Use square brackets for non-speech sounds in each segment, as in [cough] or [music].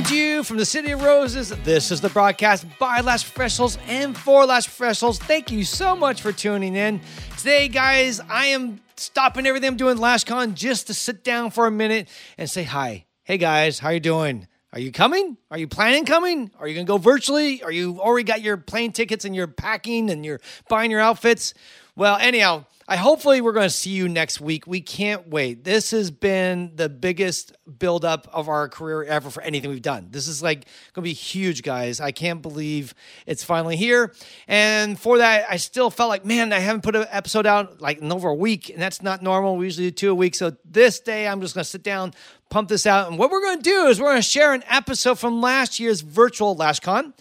Coming to you from the City of Roses, this is the broadcast by Lash Professionals and for Lash Professionals. Thank you so much for tuning in. Today, guys, I am stopping everything I'm doing LashCon just to sit down for a minute and say hi. Hey, guys, how you doing? Are you coming? Are you planning coming? Are you to go virtually? Are you already got your plane tickets and you're packing and you're buying your outfits? Well, anyhow, I hopefully we're going to see you next week. We can't wait. This has been the biggest buildup of our career ever for anything we've done. This is like going to be huge, guys. I can't believe it's finally here. And for that, I still felt like, man, I haven't put an episode out like in over a week, and that's not normal. We usually do two a week. So this day, I'm just going to sit down, pump this out, and what we're going to do is we're going to share an episode from last year's virtual LashCon.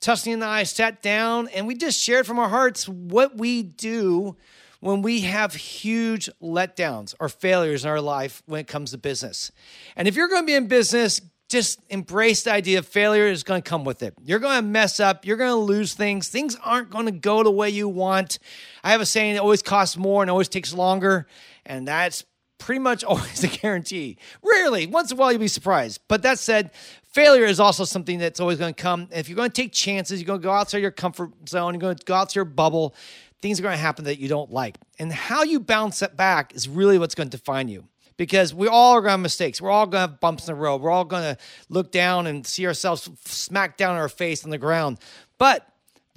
Tuscany and I sat down and we just shared from our hearts what we do when we have huge letdowns or failures in our life when it comes to business. And if you're going to be in business, just embrace the idea of failure is going to come with it. You're going to mess up. You're going to lose things. Things aren't going to go the way you want. I have a saying it always costs more and always takes longer. And that's pretty much [laughs] always a guarantee. Rarely, once in a while, you'll be surprised. But that said, failure is also something that's always going to come. If you're going to take chances, you're going to go outside your comfort zone, you're going to go out to your bubble things are going to happen that you don't like. And how you bounce it back is really what's going to define you. Because we all are going to have mistakes. We're all going to have bumps in the road. We're all going to look down and see ourselves smack down our face on the ground. But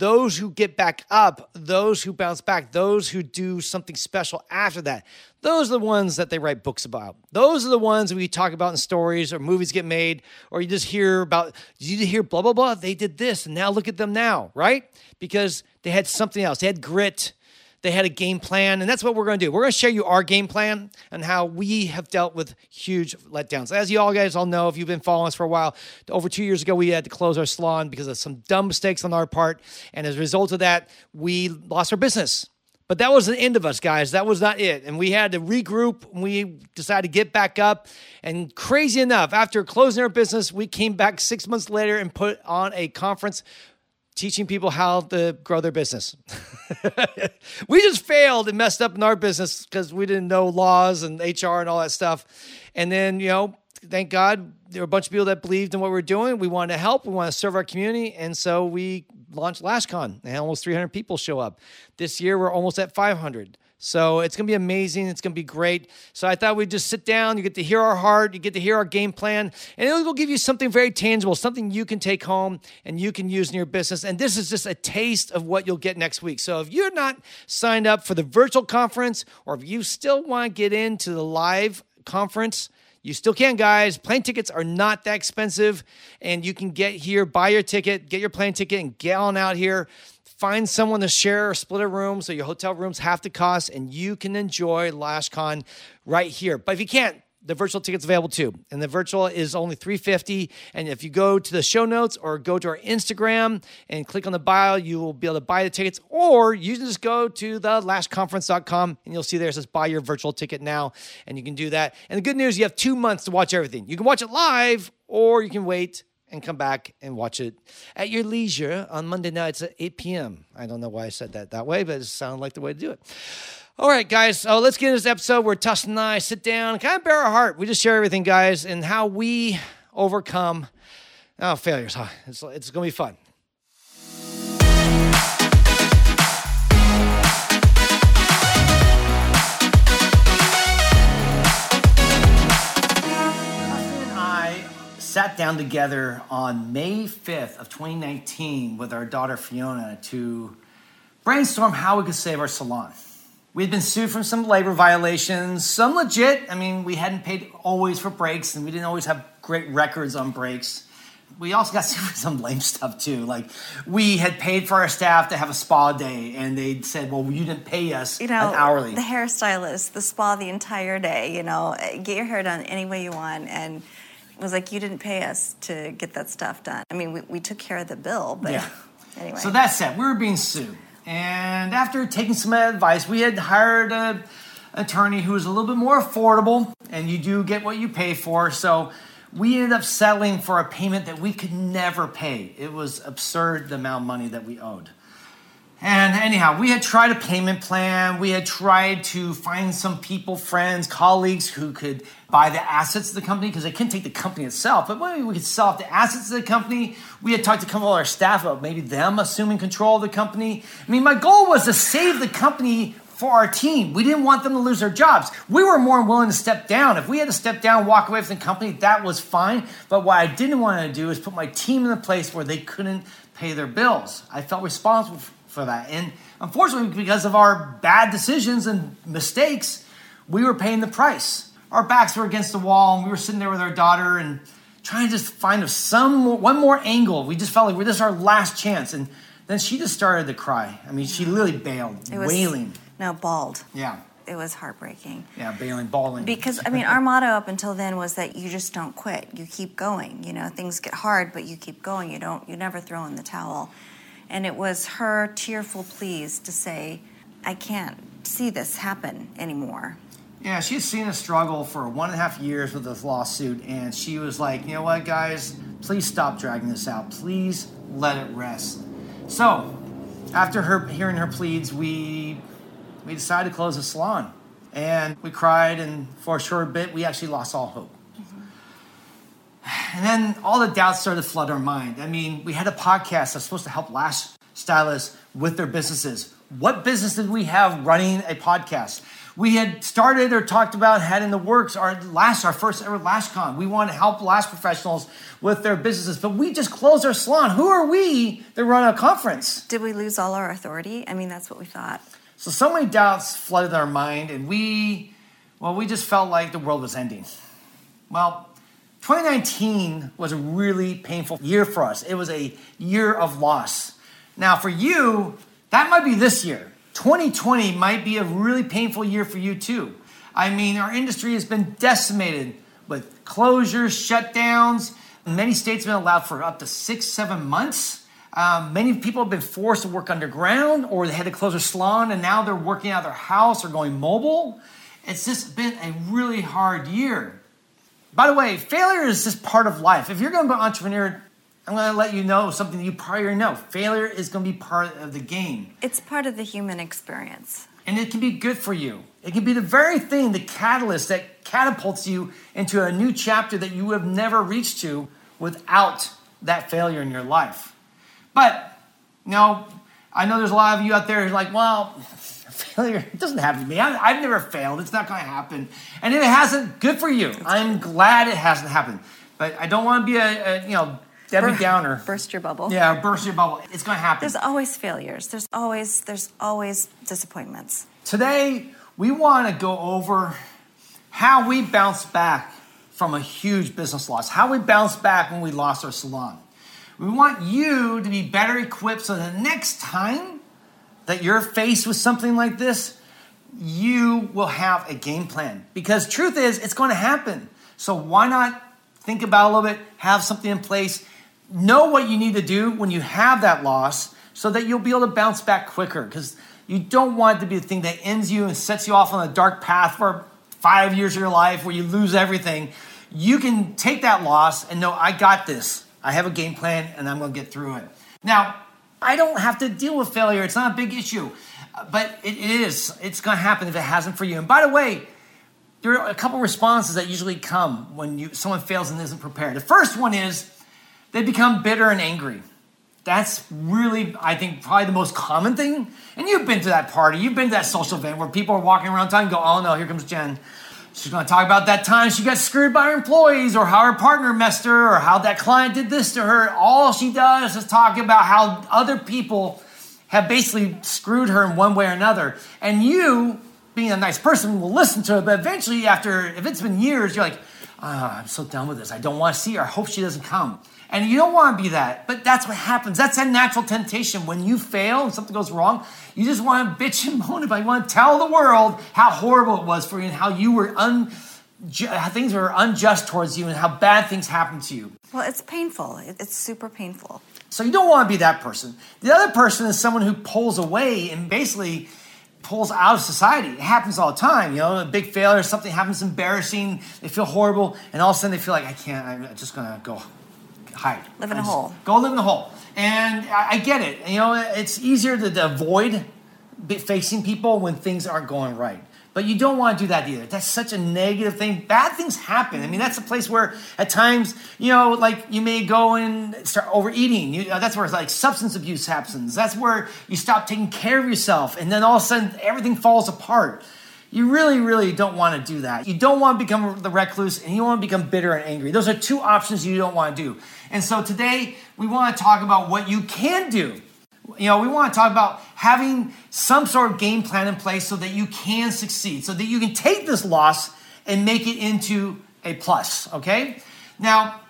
those who get back up, those who bounce back, those who do something special after that, those are the ones that they write books about. Those are the ones we talk about in stories or movies get made, or you just hear about, you hear blah, blah, blah? They did this, and now look at them now, right? Because they had something else. They had grit. They had a game plan, and that's what we're going to do. We're going to share you our game plan and how we have dealt with huge letdowns. As you all guys all know, if you've been following us for a while, over two years ago, we had to close our salon because of some dumb mistakes on our part. And as a result of that, we lost our business. But that was the end of us, guys. That was not it. And we had to regroup. We decided to get back up. And crazy enough, after closing our business, we came back six months later and put on a conference teaching people how to grow their business. [laughs] we just failed and messed up in our business because we didn't know laws and HR and all that stuff. And then, you know, thank God there were a bunch of people that believed in what we are doing. We wanted to help, we want to serve our community. And so we launched LashCon and almost 300 people show up. This year, we're almost at 500. So it's going to be amazing. It's going to be great. So I thought we'd just sit down. You get to hear our heart. You get to hear our game plan. And it will give you something very tangible, something you can take home and you can use in your business. And this is just a taste of what you'll get next week. So if you're not signed up for the virtual conference or if you still want to get into the live conference, you still can, guys. Plane tickets are not that expensive, and you can get here, buy your ticket, get your plane ticket, and get on out here find someone to share or split a room so your hotel rooms have to cost and you can enjoy LashCon right here. But if you can't, the virtual ticket's available too. And the virtual is only 350 And if you go to the show notes or go to our Instagram and click on the bio, you will be able to buy the tickets. Or you can just go to the lashconference.com and you'll see there it says buy your virtual ticket now. And you can do that. And the good news, you have two months to watch everything. You can watch it live or you can wait and come back and watch it at your leisure on Monday nights at 8 p.m. I don't know why I said that that way, but it sounded like the way to do it. All right, guys. So let's get into this episode where Tuss and I sit down, kind of bare our heart. We just share everything, guys, and how we overcome oh, failures. Huh? It's, it's going to be fun. Sat down together on May 5th of 2019 with our daughter Fiona to brainstorm how we could save our salon. We had been sued from some labor violations, some legit. I mean, we hadn't paid always for breaks, and we didn't always have great records on breaks. We also got [laughs] sued for some lame stuff too. Like we had paid for our staff to have a spa day, and they said, "Well, you didn't pay us you know, an hourly." The hairstylist, the spa, the entire day. You know, get your hair done any way you want, and was like, you didn't pay us to get that stuff done. I mean, we, we took care of the bill, but yeah. anyway. So that said, we were being sued. And after taking some advice, we had hired an attorney who was a little bit more affordable, and you do get what you pay for. So we ended up settling for a payment that we could never pay. It was absurd the amount of money that we owed. And anyhow, we had tried a payment plan. We had tried to find some people, friends, colleagues who could buy the assets of the company because they couldn't take the company itself, but maybe we could sell off the assets of the company. We had talked to of our staff about maybe them assuming control of the company. I mean, my goal was to save the company for our team. We didn't want them to lose their jobs. We were more willing to step down. If we had to step down, walk away from the company, that was fine. But what I didn't want to do is put my team in a place where they couldn't pay their bills. I felt responsible for that. And unfortunately, because of our bad decisions and mistakes, we were paying the price. Our backs were against the wall, and we were sitting there with our daughter and trying to just find some one more angle. We just felt like this is our last chance. And then she just started to cry. I mean, she literally bailed, was, wailing. No, bawled. Yeah. It was heartbreaking. Yeah, bailing, bawling. Because I mean, our motto up until then was that you just don't quit. You keep going. You know, things get hard, but you keep going. You don't. You never throw in the towel. And it was her tearful pleas to say, "I can't see this happen anymore." Yeah, she had seen a struggle for one and a half years with this lawsuit, and she was like, "You know what, guys? Please stop dragging this out. Please let it rest." So, after her hearing her pleads, we we decided to close the salon. And we cried, and for a short bit, we actually lost all hope. Mm-hmm. And then all the doubts started to flood our mind. I mean, we had a podcast that's supposed to help lash stylists with their businesses. What business did we have running a podcast? We had started or talked about, had in the works our last, our first ever LashCon. We want to help lash professionals with their businesses, but we just closed our salon. Who are we to run a conference? Did we lose all our authority? I mean, that's what we thought. So, so many doubts flooded our mind, and we, well, we just felt like the world was ending. Well, 2019 was a really painful year for us. It was a year of loss. Now, for you, that might be this year. 2020 might be a really painful year for you, too. I mean, our industry has been decimated with closures, shutdowns. Many states have been allowed for up to six, seven months. Um, many people have been forced to work underground or they had to close their salon and now they're working out of their house or going mobile. It's just been a really hard year. By the way, failure is just part of life. If you're going to be an entrepreneur, I'm going to let you know something you probably know. Failure is going to be part of the game. It's part of the human experience. And it can be good for you. It can be the very thing, the catalyst that catapults you into a new chapter that you have never reached to without that failure in your life. But, you know, I know there's a lot of you out there who's like, well, [laughs] failure it doesn't happen to me. I, have never failed. It's not going to happen. And if it hasn't, good for you. I'm glad it hasn't happened. But I don't want to be a, a you know, Debbie Downer. Burst your bubble. Yeah, burst your bubble. It's going to happen. There's always failures. There's always there's always disappointments. Today, we want to go over how we bounce back from a huge business loss. How we bounce back when we lost our salon. We want you to be better equipped so the next time that you're faced with something like this, you will have a game plan. Because truth is, it's going to happen. So why not think about a little bit, have something in place, know what you need to do when you have that loss so that you'll be able to bounce back quicker. Because you don't want it to be the thing that ends you and sets you off on a dark path for five years of your life where you lose everything. You can take that loss and know, I got this. I have a game plan and I'm going to get through it. Now, I don't have to deal with failure. It's not a big issue, but it is. It's going to happen if it hasn't for you. And by the way, there are a couple responses that usually come when you, someone fails and isn't prepared. The first one is they become bitter and angry. That's really, I think, probably the most common thing. And you've been to that party, you've been to that social event where people are walking around town and go, oh no, here comes Jen. She's going to talk about that time she got screwed by her employees or how her partner messed her or how that client did this to her. All she does is talk about how other people have basically screwed her in one way or another. And you, being a nice person, will listen to it. But eventually, after, if it's been years, you're like, oh, I'm so done with this. I don't want to see her. I hope she doesn't come. And you don't want to be that, but that's what happens. That's a natural temptation. When you fail and something goes wrong, you just want to bitch and moan about. It. You want to tell the world how horrible it was for you and how you were un, how things were unjust towards you and how bad things happened to you. Well, it's painful. It's super painful. So you don't want to be that person. The other person is someone who pulls away and basically pulls out of society. It happens all the time. You know, a big failure, something happens embarrassing, they feel horrible, and all of a sudden they feel like I can't. I'm just gonna go hide. Live in a hole. Go live in a hole. And I, I get it. You know, it's easier to, to avoid facing people when things aren't going right. But you don't want to do that either. That's such a negative thing. Bad things happen. I mean, that's a place where at times, you know, like you may go and start overeating. You, uh, that's where like substance abuse happens. That's where you stop taking care of yourself. And then all of a sudden everything falls apart. You really, really don't want to do that. You don't want to become the recluse and you want to become bitter and angry. Those are two options you don't want to do. And so today we want to talk about what you can do you know, we want to talk about having some sort of game plan in place so that you can succeed, so that you can take this loss and make it into a plus. Okay. Now,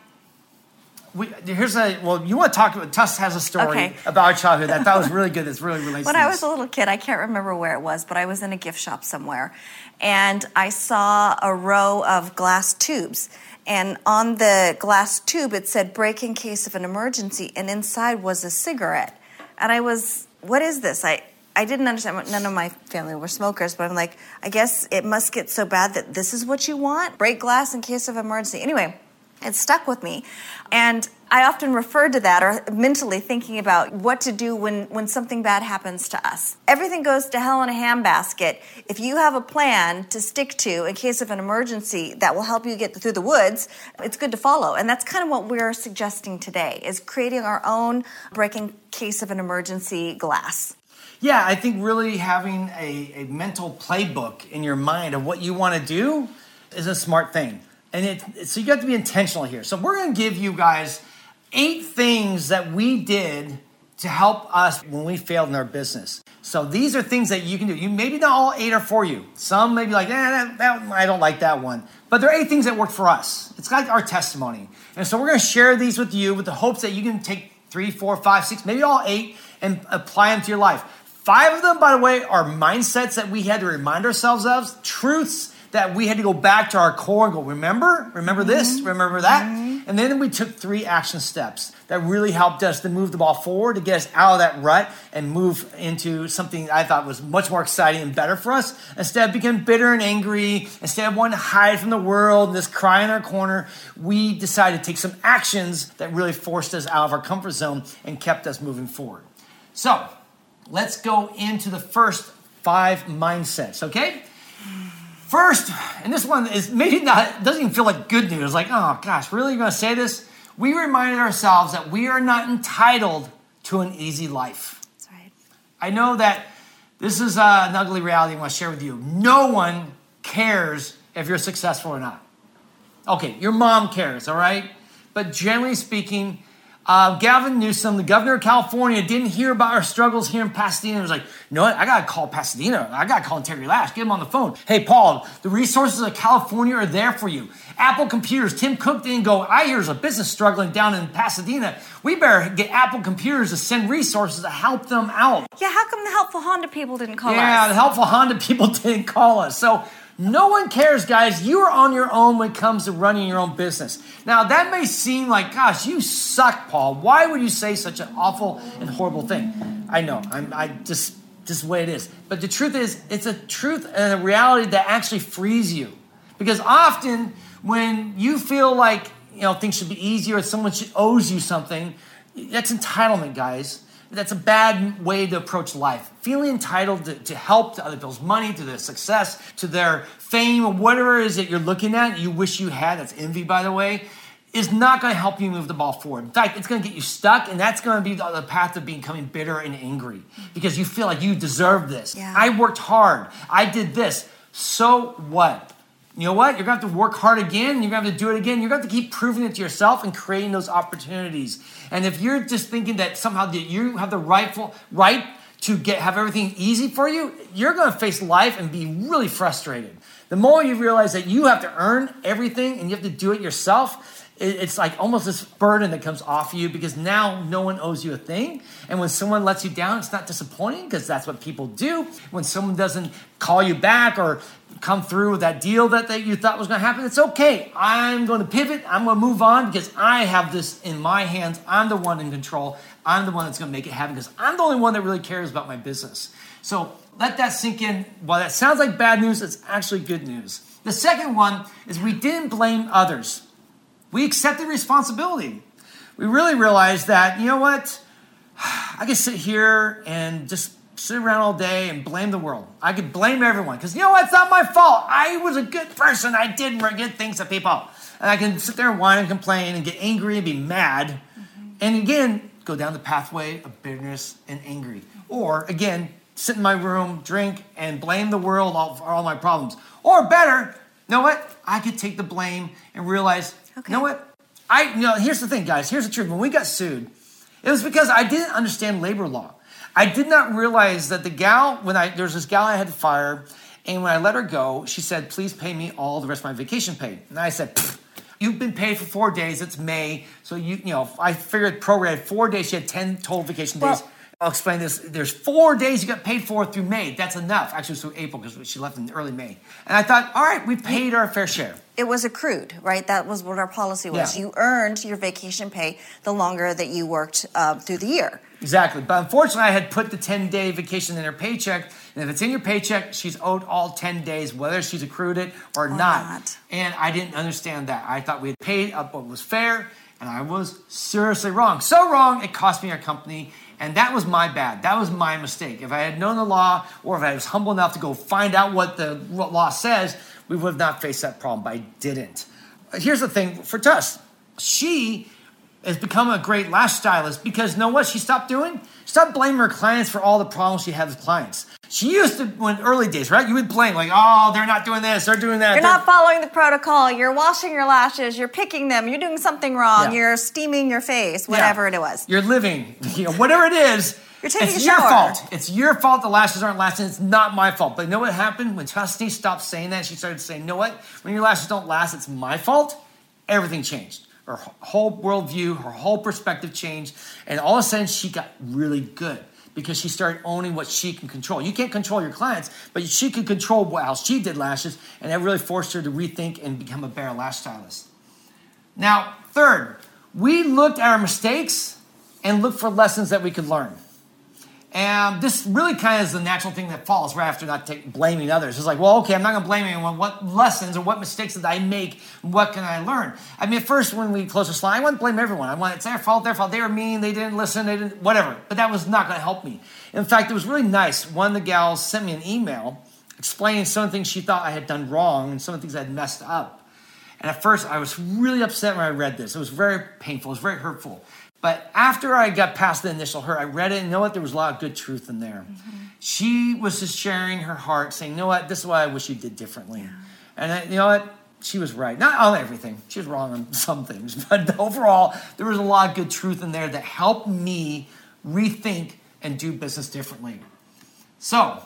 we, here's a well. You want to talk about? Tuss has a story okay. about childhood that that was really good. That's really relates. when I was a little kid, I can't remember where it was, but I was in a gift shop somewhere, and I saw a row of glass tubes. And on the glass tube, it said "break in case of an emergency," and inside was a cigarette. And I was, what is this? I, I didn't understand. None of my family were smokers, but I'm like, I guess it must get so bad that this is what you want? Break glass in case of emergency. Anyway, it stuck with me. And I often refer to that or mentally thinking about what to do when, when something bad happens to us. Everything goes to hell in a handbasket. If you have a plan to stick to in case of an emergency that will help you get through the woods, it's good to follow. And that's kind of what we're suggesting today is creating our own breaking case of an emergency glass. Yeah, I think really having a, a mental playbook in your mind of what you want to do is a smart thing. And it, so you got to be intentional here. So we're going to give you guys eight things that we did to help us when we failed in our business. So these are things that you can do. You maybe not all eight are for you. Some may be like, eh, that, that, I don't like that one. But there are eight things that work for us. It's like our testimony. And so we're going to share these with you with the hopes that you can take three, four, five, six, maybe all eight and apply them to your life. Five of them, by the way, are mindsets that we had to remind ourselves of, truths that we had to go back to our core and go, remember, remember this, mm-hmm. remember that. Mm-hmm. And then we took three action steps that really helped us to move the ball forward, to get us out of that rut and move into something I thought was much more exciting and better for us. Instead of becoming bitter and angry, instead of wanting to hide from the world and just cry in our corner, we decided to take some actions that really forced us out of our comfort zone and kept us moving forward. So let's go into the first five mindsets, okay? First, and this one is maybe not, doesn't even feel like good news. Like, oh gosh, really? You're going to say this? We reminded ourselves that we are not entitled to an easy life. That's right. I know that this is uh, an ugly reality I want to share with you. No one cares if you're successful or not. Okay, your mom cares, all right? But generally speaking, uh, Gavin Newsom, the governor of California, didn't hear about our struggles here in Pasadena. He was like, you know what? I got to call Pasadena. I got to call Terry Lash. Get him on the phone. Hey, Paul, the resources of California are there for you. Apple Computers, Tim Cook didn't go, I hear there's a business struggling down in Pasadena. We better get Apple Computers to send resources to help them out. Yeah, how come the helpful Honda people didn't call yeah, us? Yeah, the helpful Honda people [laughs] didn't call us. So no one cares, guys. You are on your own when it comes to running your own business. Now, that may seem like, gosh, you suck, Paul. Why would you say such an awful and horrible thing? I know. I'm, I just, just the way it is. But the truth is, it's a truth and a reality that actually frees you. Because often, when you feel like you know things should be easier, or someone should, owes you something, that's entitlement, guys that's a bad way to approach life. Feeling entitled to, to, help to other people's money, to their success, to their fame, whatever it is that you're looking at, you wish you had, that's envy, by the way, is not going to help you move the ball forward. In fact, it's going to get you stuck, and that's going to be the, path of becoming bitter and angry because you feel like you deserve this. Yeah. I worked hard. I did this. So what? You know what? You're going to have to work hard again. You're going to have to do it again. You're going to have to keep proving it to yourself and creating those opportunities. And if you're just thinking that somehow that you have the rightful right to get have everything easy for you, you're going to face life and be really frustrated. The more you realize that you have to earn everything and you have to do it yourself, it's like almost this burden that comes off you because now no one owes you a thing. And when someone lets you down, it's not disappointing because that's what people do. When someone doesn't call you back or come through with that deal that, that you thought was going to happen, it's okay. I'm going to pivot. I'm going to move on because I have this in my hands. I'm the one in control. I'm the one that's going to make it happen because I'm the only one that really cares about my business. So let that sink in. While that sounds like bad news, it's actually good news. The second one is we didn't blame others. We accepted responsibility. We really realized that, you know what? [sighs] I can sit here and just sit around all day and blame the world. I could blame everyone because you know what? It's not my fault. I was a good person. I did good things to people. And I can sit there and whine and complain and get angry and be mad. Mm-hmm. And again, go down the pathway of bitterness and angry. Or again, sit in my room, drink, and blame the world for all my problems. Or better, you know what? I could take the blame and realize, okay. you know what? I you know, here's the thing, guys. Here's the truth. When we got sued, it was because I didn't understand labor law. I did not realize that the gal, when I there was this gal I had to fire, and when I let her go, she said, please pay me all the rest of my vacation pay. And I said, You've been paid for four days. It's May, so you you know I figured prorated four days. She had ten total vacation days. Well, I'll explain this. There's four days you got paid for through May. That's enough. Actually, it was through April because she left in early May. And I thought, all right, we paid our fair share. It was accrued, right? That was what our policy was. Yeah. You earned your vacation pay the longer that you worked uh, through the year. Exactly. But unfortunately, I had put the 10 day vacation in her paycheck. And if it's in your paycheck, she's owed all 10 days, whether she's accrued it or, or not. not. And I didn't understand that. I thought we had paid up what was fair, and I was seriously wrong. So wrong, it cost me our company and that was my bad. That was my mistake. If I had known the law or if I was humble enough to go find out what the law says, we would have not faced that problem, but I didn't. Here's the thing for Tuss. She has become a great lash stylist because you know what she stopped doing? Stop blaming her clients for all the problems she had with clients. She used to, when early days, right? You would blame, like, oh, they're not doing this, they're doing that. You're not following the protocol. You're washing your lashes. You're picking them. You're doing something wrong. Yeah. You're steaming your face, whatever yeah. it was. You're living, [laughs] you know, whatever it is. You're taking it's a your fault. It's your fault the lashes aren't lasting. It's not my fault. But you know what happened? When Tusty stopped saying that, she started saying, you know what? When your lashes don't last, it's my fault. Everything changed her whole worldview, her whole perspective changed, and all of a sudden she got really good because she started owning what she can control. You can't control your clients, but she could control how she did lashes, and that really forced her to rethink and become a better lash stylist. Now, third, we looked at our mistakes and looked for lessons that we could learn. And this really kind of is the natural thing that falls right after not take, blaming others. It's like, well, okay, I'm not going to blame anyone. What lessons or what mistakes did I make? What can I learn? I mean, at first, when we closed the slide, I want to blame everyone. I want it's their fault, their fault. They were mean. They didn't listen. They didn't whatever. But that was not going to help me. In fact, it was really nice. One of the gals sent me an email explaining some of the things she thought I had done wrong and some of the things I had messed up. And at first, I was really upset when I read this. It was very painful. It was very hurtful. But after I got past the initial hurt, I read it and you know what? There was a lot of good truth in there. Mm-hmm. She was just sharing her heart, saying, you know what? This is what I wish you did differently. Yeah. And I, you know what? She was right. Not on everything. She was wrong on some things. [laughs] But overall, there was a lot of good truth in there that helped me rethink and do business differently. So,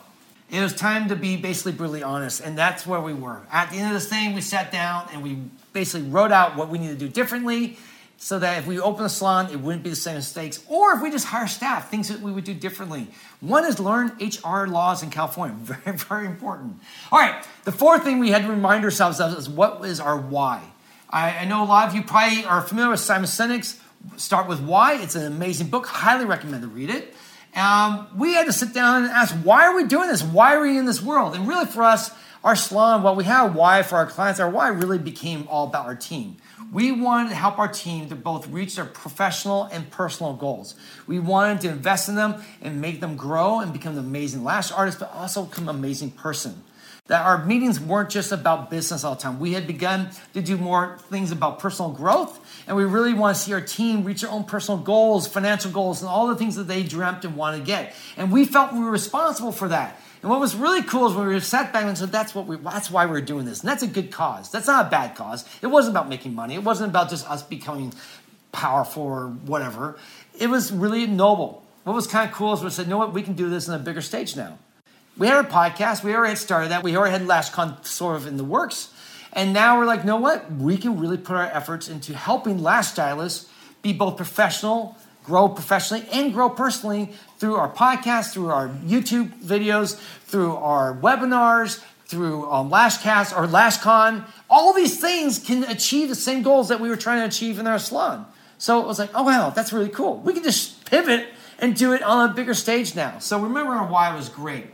it was time to be basically brutally honest. And that's where we were. At the end of this thing, we sat down and we basically wrote out what we need to do differently so that if we open a salon, it wouldn't be the same mistakes. Or if we just hire staff, things that we would do differently. One is learn HR laws in California. [laughs] Very, very important. All right, the fourth thing we had to remind ourselves of is what is our why. I, I know a lot of you probably are familiar with Simon Sinek's Start with Why. It's an amazing book. Highly recommend to read it. Um, we had to sit down and ask, why are we doing this? Why are we in this world? And really, for us, our salon, what we have why for our clients, our why really became all about our team. We wanted to help our team to both reach their professional and personal goals. We wanted to invest in them and make them grow and become an amazing lash artist, but also become an amazing person. That our meetings weren't just about business all the time. We had begun to do more things about personal growth, and we really want to see our team reach their own personal goals, financial goals, and all the things that they dreamt and want to get. And we felt we were responsible for that. And what was really cool is when we sat back and said, that's what we, that's why we're doing this. And that's a good cause. That's not a bad cause. It wasn't about making money. It wasn't about just us becoming powerful or whatever. It was really noble. What was kind of cool is we said, you know what, we can do this in a bigger stage now. We had a podcast. We already had started that. We already had LashCon sort of in the works. And now we're like, you know what? We can really put our efforts into helping lash stylists be both professional grow professionally and grow personally through our podcast, through our YouTube videos, through our webinars, through um, Lashcast or LashCon. All these things can achieve the same goals that we were trying to achieve in our salon. So it was like, oh wow, that's really cool. We can just pivot and do it on a bigger stage now. So remember why was great.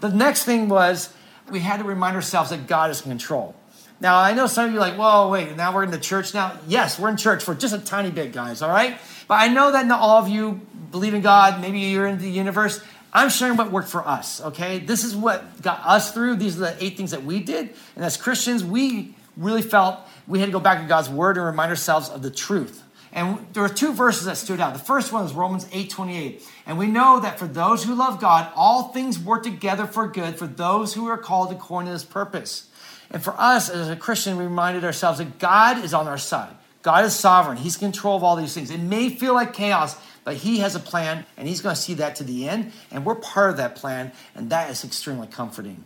The next thing was we had to remind ourselves that God is in control. Now I know some of you are like, whoa, wait, now we're in the church now. Yes, we're in church for just a tiny bit, guys. All right. But I know that not all of you believe in God. Maybe you're in the universe. I'm sharing what worked for us, okay? This is what got us through. These are the eight things that we did. And as Christians, we really felt we had to go back to God's word and remind ourselves of the truth. And there were two verses that stood out. The first one is Romans 8 28. And we know that for those who love God, all things work together for good for those who are called according to his purpose. And for us as a Christian, we reminded ourselves that God is on our side. God is sovereign. He's in control of all these things. It may feel like chaos, but He has a plan, and He's going to see that to the end. And we're part of that plan, and that is extremely comforting.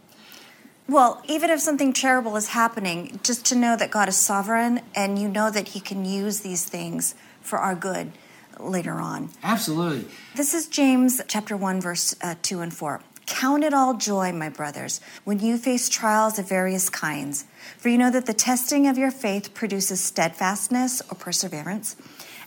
Well, even if something terrible is happening, just to know that God is sovereign and you know that He can use these things for our good later on. Absolutely. This is James chapter 1, verse uh, 2 and 4. Count it all joy, my brothers, when you face trials of various kinds, for you know that the testing of your faith produces steadfastness or perseverance.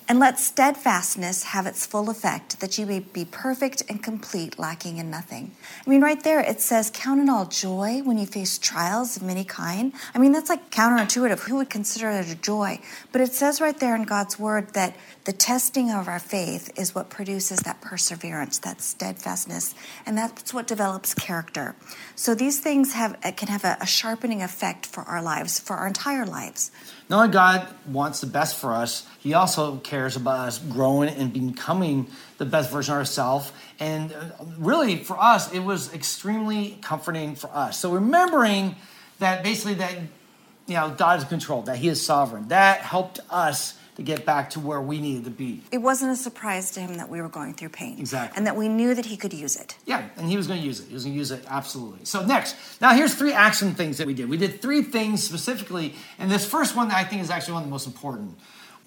And let steadfastness have its full effect, that you may be perfect and complete, lacking in nothing. I mean, right there it says, Count it all joy when you face trials of many kind. I mean, that's like counterintuitive. Who would consider it a joy? But it says right there in God's word that the testing of our faith is what produces that perseverance, that steadfastness, and that's what develops character. So these things have can have a, a sharpening effect for our lives, for our entire lives. Not only God wants the best for us, He also cares about us growing and becoming the best version of ourselves. And uh, really, for us, it was extremely comforting for us. So remembering that basically that you know God is in control, that He is sovereign, that helped us to get back to where we needed to be. It wasn't a surprise to him that we were going through pain. Exactly. And that we knew that he could use it. Yeah, and he was going to use it. He was going to use it absolutely. So next, now here's three action things that we did. We did three things specifically, and this first one I think is actually one of the most important.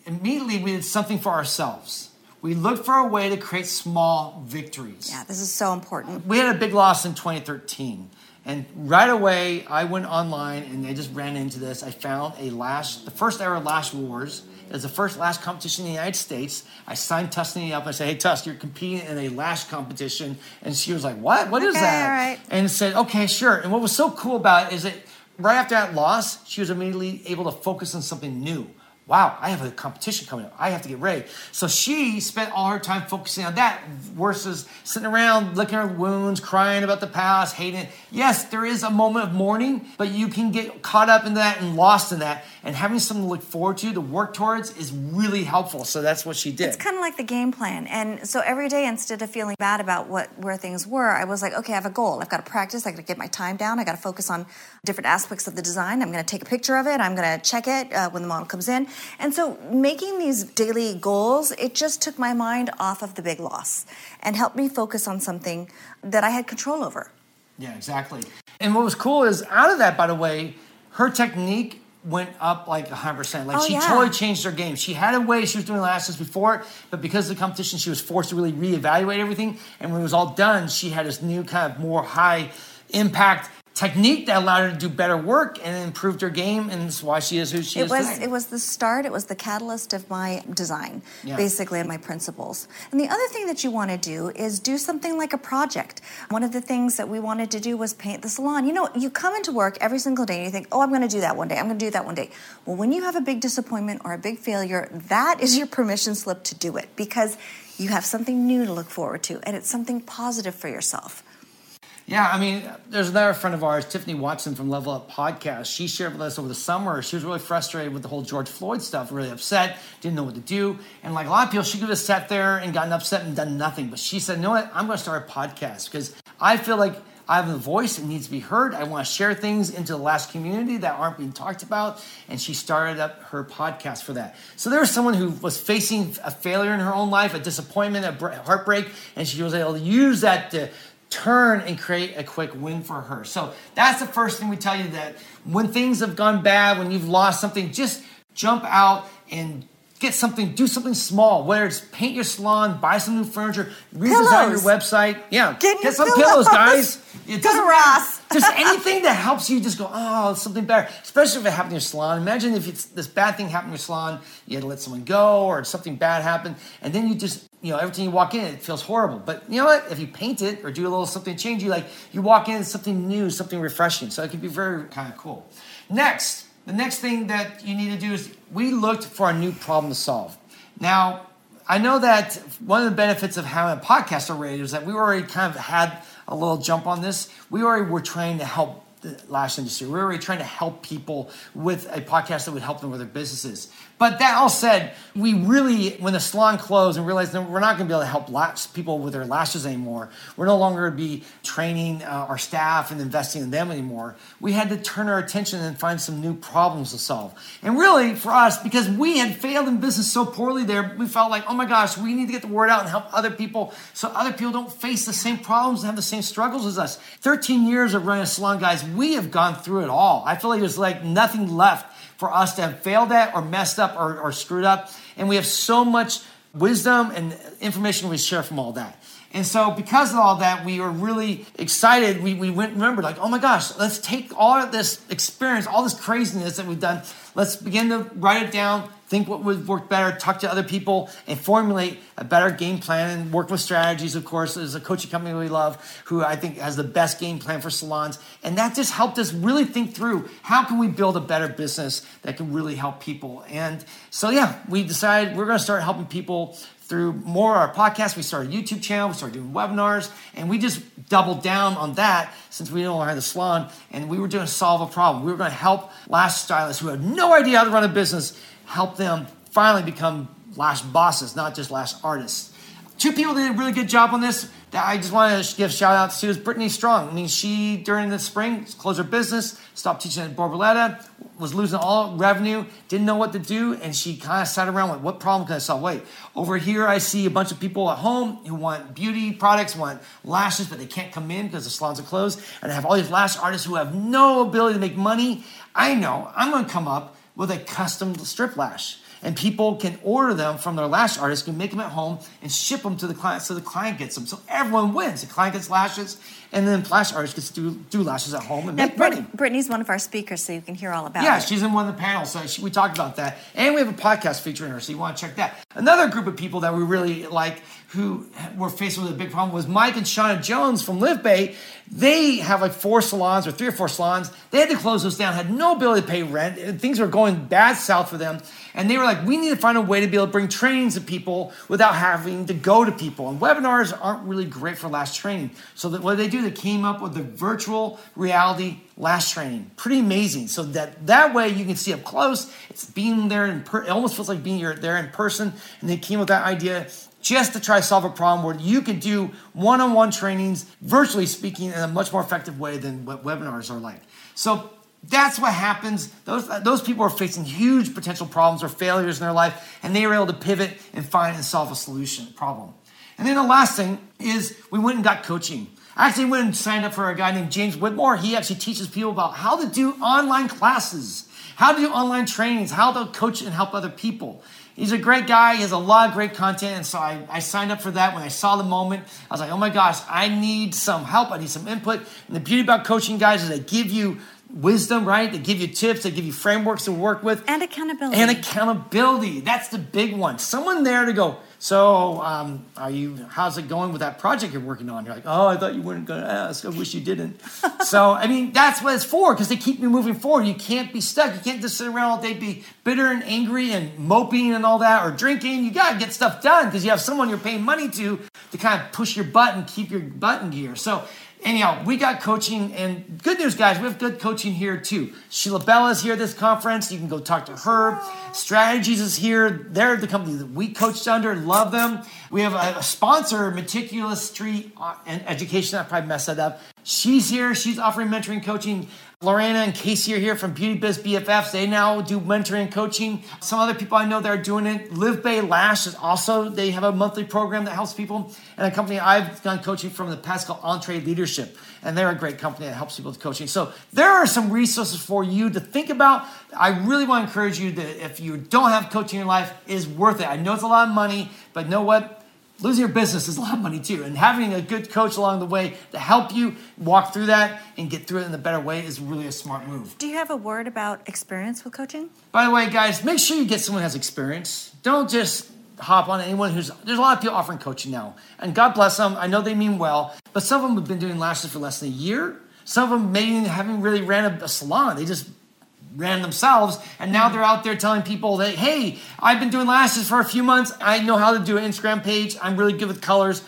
Immediately, we did something for ourselves. We looked for a way to create small victories. Yeah, this is so important. We had a big loss in 2013. And right away, I went online and I just ran into this. I found a lash, the first ever Lash Wars it was the first lash competition in the United States. I signed Tuscany up. I said, "Hey, Tusk, you're competing in a lash competition," and she was like, "What? What is okay, that?" Right. And said, "Okay, sure." And what was so cool about it is that right after that loss, she was immediately able to focus on something new wow, I have a competition coming up. I have to get ready. So she spent all her time focusing on that versus sitting around licking her wounds, crying about the past, hating it. Yes, there is a moment of mourning, but you can get caught up in that and lost in that. And having something to look forward to, to work towards, is really helpful. So that's what she did. It's kind of like the game plan. And so every day, instead of feeling bad about what where things were, I was like, okay, I have a goal. I've got to practice. I got to get my time down. I got to focus on different aspects of the design. I'm going to take a picture of it. I'm going to check it uh, when the model comes in. And so making these daily goals, it just took my mind off of the big loss and helped me focus on something that I had control over. Yeah, exactly. And what was cool is out of that, by the way, her technique went up like 100%. Like oh, she yeah. totally changed her game. She had a way she was doing lashes before, but because of the competition, she was forced to really reevaluate everything. And when it was all done, she had this new kind of more high impact technique that allowed her to do better work and improved her game, and that's why she is who she it is was today. it was the start. It was the catalyst of my design, Yeah. basically, and my principles. And the other thing that you want to do is do something like a project. One of the things that we wanted to do was paint the salon. You know, you come into work every single day and you think, "Oh, I'm going to do that one day. I'm going to do that one day." Well, when you have a big disappointment or a big failure, that is your permission slip to do it because you have something new to look forward to, and it's something positive for yourself. Yeah, I mean, there's another friend of ours, Tiffany Watson from Level Up Podcast. She shared with us over the summer. She was really frustrated with the whole George Floyd stuff, really upset, didn't know what to do. And like a lot of people, she could have sat there and gotten upset and done nothing. But she said, you know what? I'm going to start a podcast because I feel like I have a voice. It needs to be heard. I want to share things into the last community that aren't being talked about. And she started up her podcast for that. So there was someone who was facing a failure in her own life, a disappointment, a heartbreak, and she was able to use that to turn and create a quick win for her. So that's the first thing we tell you that when things have gone bad, when you've lost something, just jump out and get something, do something small, whether it's paint your salon, buy some new furniture, redesign your website. Yeah, Get new some pillows. pillows, guys. [laughs] It Go to doesn't Ross. [laughs] Just anything that helps you just go, oh, something better. Especially if it happened in your salon. Imagine if it's this bad thing happened in your salon, you had to let someone go or something bad happened, and then you just, you know, every time you walk in, it feels horrible. But you know what? If you paint it or do a little something change, you like you walk in, something new, something refreshing. So it can be very kind of cool. Next, the next thing that you need to do is we looked for a new problem to solve. Now, I know that one of the benefits of having a podcast already is that we already kind of had a little jump on this. We already were trying to help the lash industry. We're already trying to help people with a podcast that would help them with their businesses. But that all said, we really, when the salon closed and realized that we're not going to be able to help lash, people with their lashes anymore, we're no longer be training uh, our staff and investing in them anymore. We had to turn our attention and find some new problems to solve. And really, for us, because we had failed in business so poorly there, we felt like, oh my gosh, we need to get the word out and help other people so other people don't face the same problems and have the same struggles as us. 13 years of running a salon, guys, we have gone through it all. I feel like there's like nothing left for us to have failed at or messed up or, or screwed up. And we have so much wisdom and information we share from all that. And so, because of all that, we were really excited. We, we went, remember, like, oh my gosh, let's take all of this experience, all this craziness that we've done, let's begin to write it down, think what would work better, talk to other people, and formulate a better game plan and work with strategies, of course. There's a coaching company we love who I think has the best game plan for salons. And that just helped us really think through how can we build a better business that can really help people. And so, yeah, we decided we're going to start helping people through more our podcast. We started a YouTube channel, we started doing webinars, and we just doubled down on that since we no longer had the salon. And we were doing solve a problem. We were going to help lash stylists who had no idea how to run a business help them finally become lash bosses, not just lash artists. Two people did a really good job on this that I just want to give shout outs to is Brittany Strong. I mean, she during the spring closed her business, stopped teaching at Borboleta, was losing all revenue, didn't know what to do, and she kind of sat around with what problem can I solve? Wait, over here I see a bunch of people at home who want beauty products, want lashes, but they can't come in because the salons are closed, and I have all these lash artists who have no ability to make money. I know I'm going to come up with a custom strip lash. And people can order them from their lash artist, can make them at home and ship them to the client so the client gets them. So everyone wins. The client gets lashes, and then lash artist gets to do, do lashes at home and now, make money. Brittany's one of our speakers, so you can hear all about yeah, it. Yeah, she's in one of the panels, so she, we talked about that. And we have a podcast featuring her, so you want to check that. Another group of people that we really like who were faced with a big problem was Mike and Shauna Jones from Live Bay. They have like four salons or three or four salons. They had to close those down, had no ability to pay rent. Things were going bad south for them. And they were like, we need to find a way to be able to bring trainings to people without having to go to people. And webinars aren't really great for last training. So that what they do, they came up with the virtual reality lash training. Pretty amazing. So that that way you can see up close. It's being there in per, it almost feels like being there in person. And they came with that idea just to try to solve a problem where you could do one-on-one trainings, virtually speaking, in a much more effective way than what webinars are like. So that's what happens. Those, those people are facing huge potential problems or failures in their life, and they were able to pivot and find and solve a solution problem. And then the last thing is we went and got coaching. I actually went and signed up for a guy named James Wedmore. He actually teaches people about how to do online classes, how to do online trainings, how to coach and help other people. He's a great guy. He has a lot of great content. And so I, I signed up for that when I saw the moment. I was like, oh my gosh, I need some help. I need some input. And the beauty about coaching guys is they give you wisdom, right? They give you tips, they give you frameworks to work with. And accountability. And accountability. That's the big one. Someone there to go, so um, are you, how's it going with that project you're working on? You're like, oh, I thought you weren't going to ask. I wish you didn't. [laughs] so, I mean, that's what it's for because they keep you moving forward. You can't be stuck. You can't just sit around all day, be bitter and angry and moping and all that or drinking. You got to get stuff done because you have someone you're paying money to to kind of push your butt and keep your button gear. So, Anyhow, we got coaching, and good news, guys, we have good coaching here too. Sheila Bella is here at this conference. You can go talk to her. Strategies is here. They're the company that we coached under. Love them. We have a, sponsor, Meticulous Street uh, and Education. I probably messed that up. She's here. She's offering mentoring coaching. Lorena and Casey are here from Beauty Biz BFFs. They now do mentoring and coaching. Some other people I know that are doing it. Live Bay Lash is also, they have a monthly program that helps people. And a company I've done coaching from the past called EntreLeadership. And they're a great company that helps people with coaching. So there are some resources for you to think about. I really want to encourage you that if you don't have coaching in your life, is worth it. I know it's a lot of money, but know what? Losing your business is a lot of money too. And having a good coach along the way to help you walk through that and get through it in a better way is really a smart move. Do you have a word about experience with coaching? By the way, guys, make sure you get someone who has experience. Don't just hop on anyone who's there's a lot of people offering coaching now. And God bless them. I know they mean well, but some of them have been doing lashes for less than a year. Some of them maybe haven't really ran a, a salon. They just ran themselves, and now they're out there telling people that, hey, I've been doing lashes for a few months. I know how to do an Instagram page. I'm really good with colors.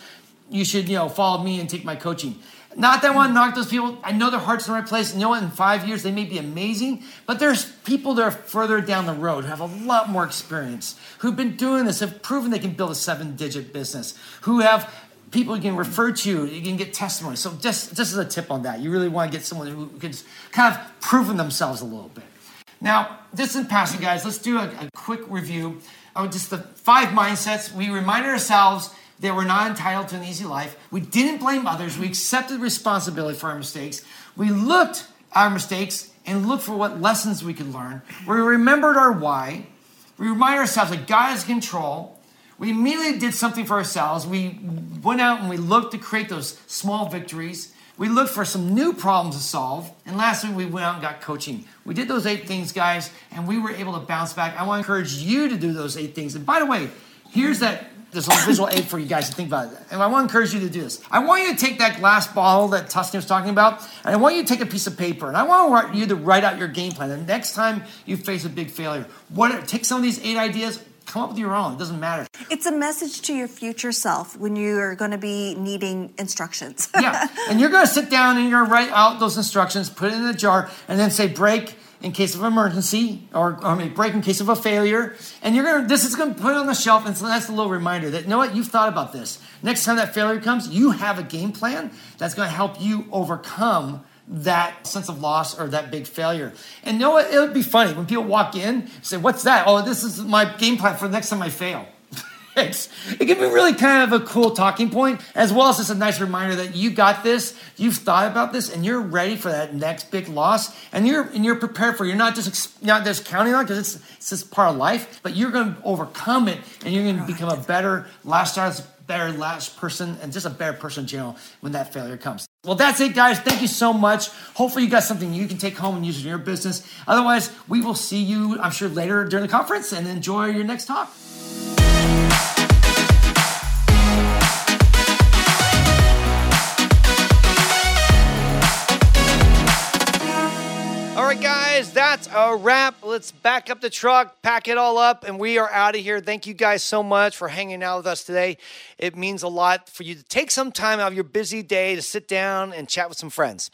You should, you know, follow me and take my coaching. Not that I want to knock those people. I know their heart's in the right place. You know what? In five years, they may be amazing, but there's people that are further down the road who have a lot more experience, who've been doing this, have proven they can build a seven digit business, who have people you can refer to, you can get testimony. So just, just as a tip on that, you really want to get someone who can kind of proven themselves a little bit. Now, just in passing, guys, let's do a, a quick review of just the five mindsets. We reminded ourselves that we're not entitled to an easy life. We didn't blame others. We accepted responsibility for our mistakes. We looked at our mistakes and looked for what lessons we could learn. We remembered our why. We remind ourselves that God is control. We immediately did something for ourselves. We went out and we looked to create those small victories. We looked for some new problems to solve. And lastly, we went out and got coaching. We did those eight things, guys, and we were able to bounce back. I want to encourage you to do those eight things. And by the way, here's that this little visual aid for you guys to think about it. And I want to encourage you to do this. I want you to take that glass bottle that Tuscany was talking about, and I want you to take a piece of paper, and I want you to write out your game plan. The next time you face a big failure, what, take some of these eight ideas, come up with your own. It doesn't matter. It's a message to your future self when you're going to be needing instructions. yeah, [laughs] and you're going to sit down and you're going to write out those instructions, put it in a jar, and then say break in case of emergency or, or maybe break in case of a failure. And you're gonna this is gonna put it on the shelf, and so that's a little reminder that you know what, you've thought about this. Next time that failure comes, you have a game plan that's gonna help you overcome that sense of loss or that big failure. And you know what? It would be funny when people walk in, say, What's that? Oh, this is my game plan for the next time I fail. [laughs] it can be really kind of a cool talking point, as well as just a nice reminder that you got this, you've thought about this, and you're ready for that next big loss, and you're and you're prepared for. It. You're not just not just counting on because it it's it's just part of life, but you're going to overcome it, and you're going to become a better lifestyle, better last person, and just a better person in general when that failure comes. Well, that's it, guys. Thank you so much. Hopefully, you got something you can take home and use in your business. Otherwise, we will see you, I'm sure, later during the conference, and enjoy your next talk. All right, guys, a wrap. Let's back up the truck, pack it all up, and we are out of here. Thank you guys so much for hanging out with us today. It means a lot for you to take some time out of your busy day to sit down and chat with some friends.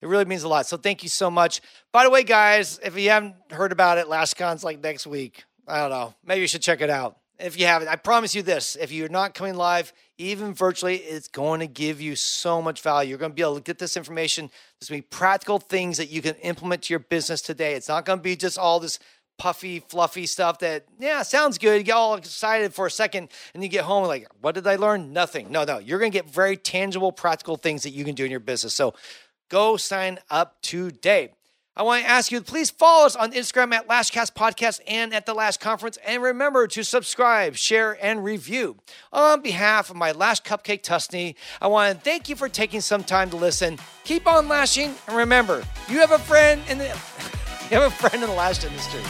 It really means a lot. So thank you so much. By the way, guys, if you haven't heard about it, LashCon's like next week. I don't know. Maybe you should check it out. If you haven't, I promise you this if you're not coming live, even virtually, it's going to give you so much value. You're going to be able to get this information. There's going to be practical things that you can implement to your business today. It's not going to be just all this puffy, fluffy stuff that, yeah, sounds good. You get all excited for a second and you get home like, what did I learn? Nothing. No, no. You're going to get very tangible, practical things that you can do in your business. So go sign up today. I want to ask you please follow us on Instagram at Lashcast Podcast and at The Lash Conference. And remember to subscribe, share, and review. On behalf of my Lash Cupcake Tuscany, I want to thank you for taking some time to listen. Keep on lashing, and remember, you have a friend in the [laughs] you have a friend in the lash industry.